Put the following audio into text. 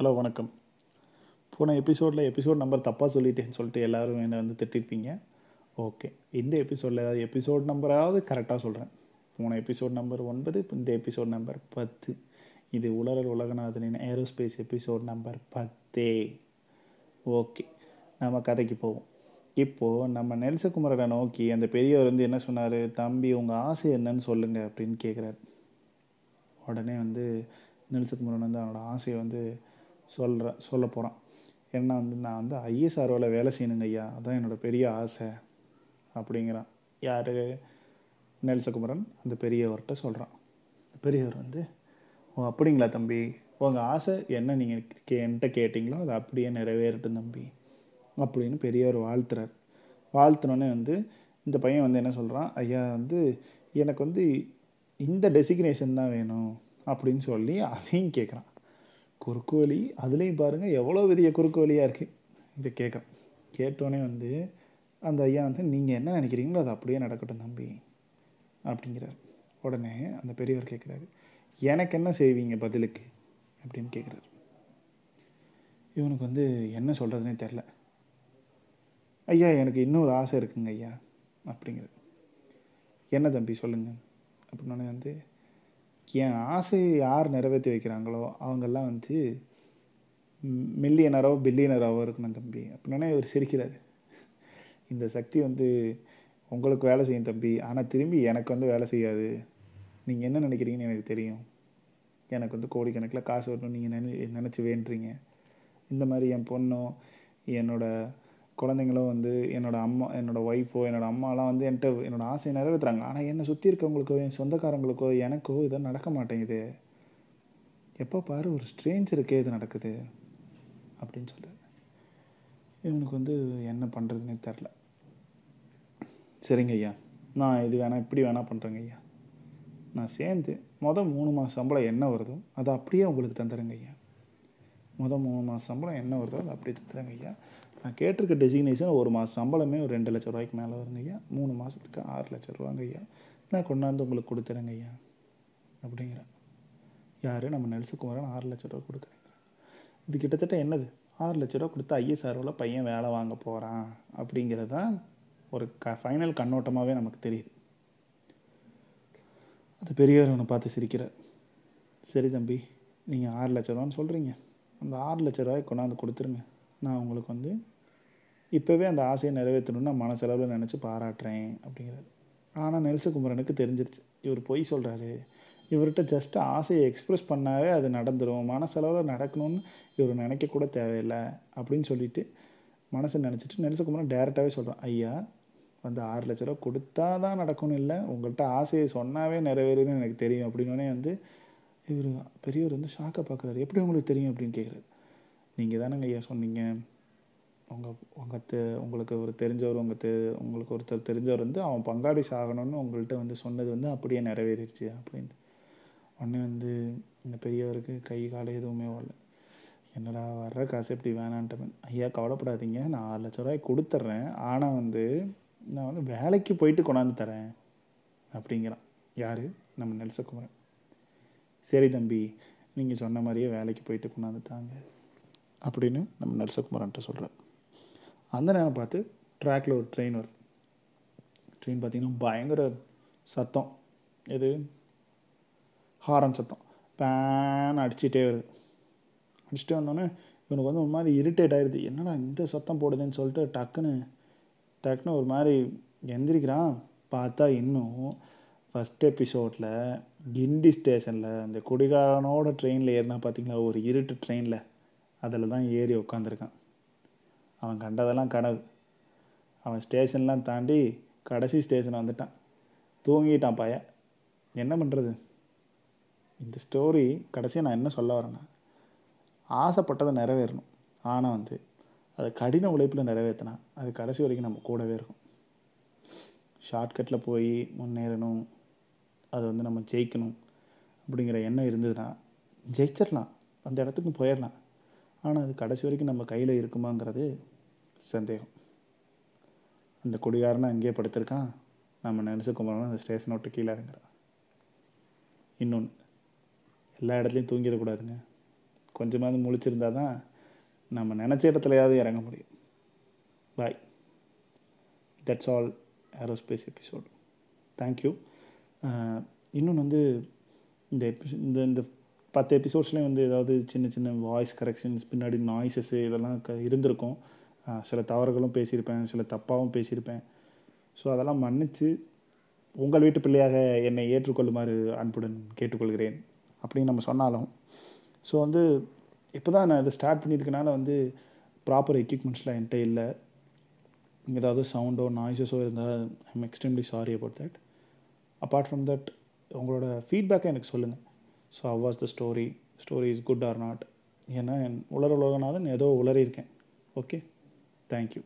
Hello வணக்கம். போன எபிசோடில் எபிசோட் நம்பர் தப்பாக சொல்லிட்டேன்னு சொல்லிட்டு எல்லோரும் என்னை வந்து திட்டிருப்பீங்க. ஓகே இந்த எபிசோடில் ஏதாவது எபிசோட் நம்பராவது கரெக்டாக சொல்கிறேன் போன எபிசோட் நம்பர் ஒன்பது இப்போ இந்த எபிசோட் நம்பர் பத்து. இது உலரல் உலகநாதனின் ஏரோஸ்பேஸ் எபிசோட் நம்பர் பத்தே. ஓகே நம்ம கதைக்கு போவோம். இப்போது நம்ம நெல்சகுமரனை நோக்கி அந்த பெரியவர் வந்து என்ன சொன்னார்? தம்பி உங்கள் ஆசை என்னன்னு சொல்லுங்கள் அப்படின்னு கேட்குறாரு உடனே வந்து நெல்சகுமரன் வந்து அவனோட ஆசையை வந்து சொல்கிற சொல்ல போகிறான் ஏன்னா வந்து நான் வந்து ஐஎஸ்ஆர்ஓவில் வேலை செய்யணுங்க ஐயா. அதான் என்னோடய பெரிய ஆசை. அப்படிங்கிறான். யார்? நெல்சகுமரன் அந்த பெரியவர்கிட்ட சொல்கிறான் பெரியவர் வந்து ஓ அப்படிங்களா தம்பி? உங்கள் ஆசை என்ன நீங்கள் கே என்கிட்ட கேட்டிங்களோ அது அப்படியே நிறைவேறட்டும் தம்பி. அப்படின்னு பெரியவர் வாழ்த்துறார். வாழ்த்தினோடனே வந்து இந்த பையன் வந்து என்ன சொல்கிறான் ஐயா வந்து எனக்கு வந்து இந்த டெசிக்னேஷன் தான் வேணும். அப்படின்னு சொல்லி அதையும் கேட்குறான் குறுக்கு வழி அதுலேயும் பாருங்கள் எவ்வளோ பெரிய குறுக்கு வழியாக இருக்குது இதை கேட்குறான் கேட்டோடனே வந்து அந்த ஐயா வந்து நீங்கள் என்ன நினைக்கிறீங்களோ அது அப்படியே நடக்கட்டும் தம்பி அப்படிங்கிறார். உடனே அந்த பெரியவர் கேட்குறாரு எனக்கு என்ன செய்வீங்க பதிலுக்கு? அப்படின்னு கேட்குறாரு. இவனுக்கு வந்து என்ன சொல்கிறதுனே தெரில ஐயா எனக்கு இன்னொரு ஆசை இருக்குங்க ஐயா அப்படிங்கிறது என்ன தம்பி சொல்லுங்கள் அப்படின்னோடனே வந்து என் ஆசையை யார் நிறைவேற்றி வைக்கிறாங்களோ அவங்கெல்லாம் வந்து மில்லியனராக பில்லியனராகவோ இருக்கணும் தம்பி. அப்படின்னா இவர் சிரிக்கிறார். இந்த சக்தி வந்து உங்களுக்கு வேலை செய்யும் தம்பி. ஆனால் திரும்பி எனக்கு வந்து வேலை செய்யாது. நீங்கள் என்ன நினைக்கிறீங்கன்னு எனக்கு தெரியும். எனக்கு வந்து கோடிக்கணக்கில் காசு வரணும். நீங்கள் நினை நினச்சி வேண்டுறீங்க. இந்த மாதிரி என் பொண்ணும் என்னோடய குழந்தைங்களும் வந்து என்னோடய அம்மா என்னோடய ஒய்ஃபோ என்னோடய அம்மாலாம் வந்து என்கிட்ட என்னோடய ஆசையை நிறைவேற்றுறாங்க ஆனால் என்னை சுற்றி இருக்கவங்களுக்கோ என் சொந்தக்காரங்களுக்கோ எனக்கோ இதை நடக்க மாட்டேங்குது. எப்போ பாரு ஒரு ஸ்ட்ரேஞ்சருக்கே இது நடக்குது அப்படின்னு சொல்கிறார் இவனுக்கு வந்து என்ன பண்ணுறதுனே தெரில சரிங்க ஐயா. நான் இது வேணால் இப்படி வேணால் பண்ணுறேங்க ஐயா. நான் சேர்ந்து மொதல் மூணு மாதம் சம்பளம் என்ன வருதோ அதை அப்படியே உங்களுக்கு தந்துடுங்க ஐயா. மொதல் மூணு மாதம் சம்பளம் என்ன வருதோ அதை அப்படியே தந்துடுங்க ஐயா. நான் கேட்டிருக்க டெசிக்னேஷன் ஒரு மாதம் சம்பளமே ஒரு ரெண்டு லட்ச ரூபாய்க்கு மேலே வருங்க ஐயா. மூணு மாதத்துக்கு ஆறு லட்ச ரூபாங்க ஐயா. நான் கொண்டாந்து உங்களுக்கு கொடுத்துறேங்க ஐயா. அப்படிங்கிறேன் யார்? நம்ம நெல்சுக்குமாரன் ஆறு லட்ச ரூபா கொடுக்குறேங்க. இது கிட்டத்தட்ட என்னது? ஆறு லட்ச ரூபா கொடுத்து ஐஎஸ்ஆர்ஓவில் பையன் வேலை வாங்க போகிறான் அப்படிங்கிறது தான் ஒரு க ஃபைனல் கண்ணோட்டமாகவே நமக்கு தெரியுது. அது பெரியவர் அவனை பார்த்து சிரிக்கிறார். சரி தம்பி நீங்கள் ஆறு லட்ச ரூபான்னு சொல்கிறீங்க அந்த ஆறு லட்ச ரூபாய் கொண்டாந்து கொடுத்துருங்க. நான் உங்களுக்கு வந்து இப்போவே அந்த ஆசையை நிறைவேற்றணும்னு நான் மனசளவில் நினச்சி பாராட்டுறேன் அப்படிங்கிறாரு. ஆனால் நெல்சகுமரனுக்கு தெரிஞ்சிருச்சு. இவர் பொய் சொல்கிறாரு இவர்கிட்ட ஜஸ்ட்டு ஆசையை எக்ஸ்ப்ரெஸ் பண்ணாவே அது நடந்துடும் மனசளவில் நடக்கணும்னு இவர் நினைக்கக்கூட தேவையில்லை அப்படின்னு சொல்லிட்டு மனசை நினச்சிட்டு நெல்சகுமரன் டேரெக்டாகவே சொல்கிறான் ஐயா வந்து ஆறு லட்ச ரூபா கொடுத்தா தான் நடக்கணும் இல்லை. உங்கள்கிட்ட ஆசையை சொன்னாவே நிறைவேறுன்னு எனக்கு தெரியும். அப்படின்னோடனே வந்து இவர் பெரியவர் வந்து ஷாக்கை பார்க்குறாரு எப்படி உங்களுக்கு தெரியும்? அப்படின்னு கேட்குறாரு நீங்கள் தானங்க ஐயா சொன்னீங்க. உங்கள் உங்கள் தெ உங்களுக்கு ஒரு தெரிஞ்சவர் உங்கள் தெ உங்களுக்கு ஒருத்தர் தெரிஞ்சவர் வந்து அவன் பங்காளி சாகணும்னு உங்கள்கிட்ட வந்து சொன்னது வந்து அப்படியே நிறைவேறிடுச்சு அப்படின்னு உடனே வந்து இந்த பெரியவருக்கு கை கால் எதுவுமே வரல. என்னடா வர்ற காசு எப்படி வேணான்ட்டு ஐயா கவலைப்படாதீங்க. நான் ஆறு லட்ச ரூபாய் கொடுத்துட்றேன். ஆனால் வந்து நான் வந்து வேலைக்கு போயிட்டு கொண்டாந்து தரேன் அப்படிங்கிறான். யார்? நம்ம நெல்சகுமரன். சரி தம்பி நீங்கள் சொன்ன மாதிரியே வேலைக்கு போயிட்டு கொண்டாந்துட்டாங்க. அப்படின்னு நம்ம நரசகுமாரன்ட்ட சொல்கிறார் அந்த நேரம் பார்த்து ட்ராக்கில் ஒரு ட்ரெயின் வருது ட்ரெயின் பார்த்திங்கன்னா பயங்கர சத்தம். எது? ஹாரன் சத்தம். பேன் அடிச்சிட்டே வருது. அடிச்சுட்டே வந்தோடனே இவனுக்கு வந்து ஒரு மாதிரி இரிட்டேட் ஆயிடுது என்னடா இந்த சத்தம் போடுதுன்னு சொல்லிட்டு டக்குன்னு டக்குன்னு ஒரு மாதிரி எந்திரிக்கிறான். பார்த்தா இன்னும் ஃபஸ்ட் எபிசோடில் கிண்டி ஸ்டேஷனில் அந்த குடிகாரனோட ட்ரெயினில் ஏறினா பார்த்தீங்களா ஒரு இருட்டு ட்ரெயினில் அதில் தான் ஏறி உட்காந்துருக்கான் அவன் கண்டதெல்லாம் கனவு. அவன் ஸ்டேஷன்லாம் தாண்டி கடைசி ஸ்டேஷன் வந்துட்டான். தூங்கிட்டான் பாய. என்ன பண்ணுறது இந்த ஸ்டோரி கடைசியாக நான் என்ன சொல்ல வரேன்னா ஆசைப்பட்டதை நிறைவேறணும். ஆனால் வந்து அதை கடின உழைப்பில் நிறைவேற்றினா அது கடைசி வரைக்கும் நம்ம கூடவே இருக்கும். ஷார்ட்கட்டில் போய் முன்னேறணும். அது வந்து நம்ம ஜெயிக்கணும். அப்படிங்கிற எண்ணம் இருந்ததுன்னா ஜெயிச்சிடலாம். அந்த இடத்துக்கும் போயிடலாம். ஆனால் அது கடைசி வரைக்கும் நம்ம கையில் இருக்குமாங்கிறது சந்தேகம். அந்த குடிகாரனை அங்கேயே படுத்திருக்கான். நம்ம நினச்சிக்கும்போது அந்த ஸ்டேஷன் விட்டு கீழே இறங்குறான். இன்னொன்று எல்லா இடத்துலையும் தூங்கிடக்கூடாதுங்க. கொஞ்சமாவது முழிச்சிருந்தா தான் நம்ம நினச்ச இடத்துலையாவது இறங்க முடியும். Bye that's all aerospace episode thank you இன்னொன்று வந்து இந்த எபிசோ இந்த இந்த பத்து எபிசோட்ஸ்லேயும் வந்து ஏதாவது சின்ன சின்ன வாய்ஸ் கரெக்ஷன்ஸ் பின்னாடி நாய்ஸஸ்ஸு இதெல்லாம் க இருந்திருக்கும். சில தவறுகளும் பேசியிருப்பேன் சில தப்பாகவும் பேசியிருப்பேன். ஸோ அதெல்லாம் மன்னித்து உங்கள் வீட்டு பிள்ளையாக என்னை ஏற்றுக்கொள்ளுமாறு அன்புடன் கேட்டுக்கொள்கிறேன். அப்படின்னு நம்ம சொன்னாலும். ஸோ வந்து இப்போ தான் நான் இதை ஸ்டார்ட் பண்ணியிருக்கனால வந்து ப்ராப்பர் எக்யூப்மெண்ட்ஸ்லாம் என்கிட்ட இல்லை. ஏதாவது சவுண்டோ நாய்ஸஸோ இருந்தால் I'm extremely sorry about that apart from that உங்களோட ஃபீட்பேக்கை எனக்கு சொல்லுங்கள் so how was the story story is good or not ஏன்னா என் உலர உலகநாதன் ஏதோ உளறியிருக்கேன் ஓகே தேங்க்யூ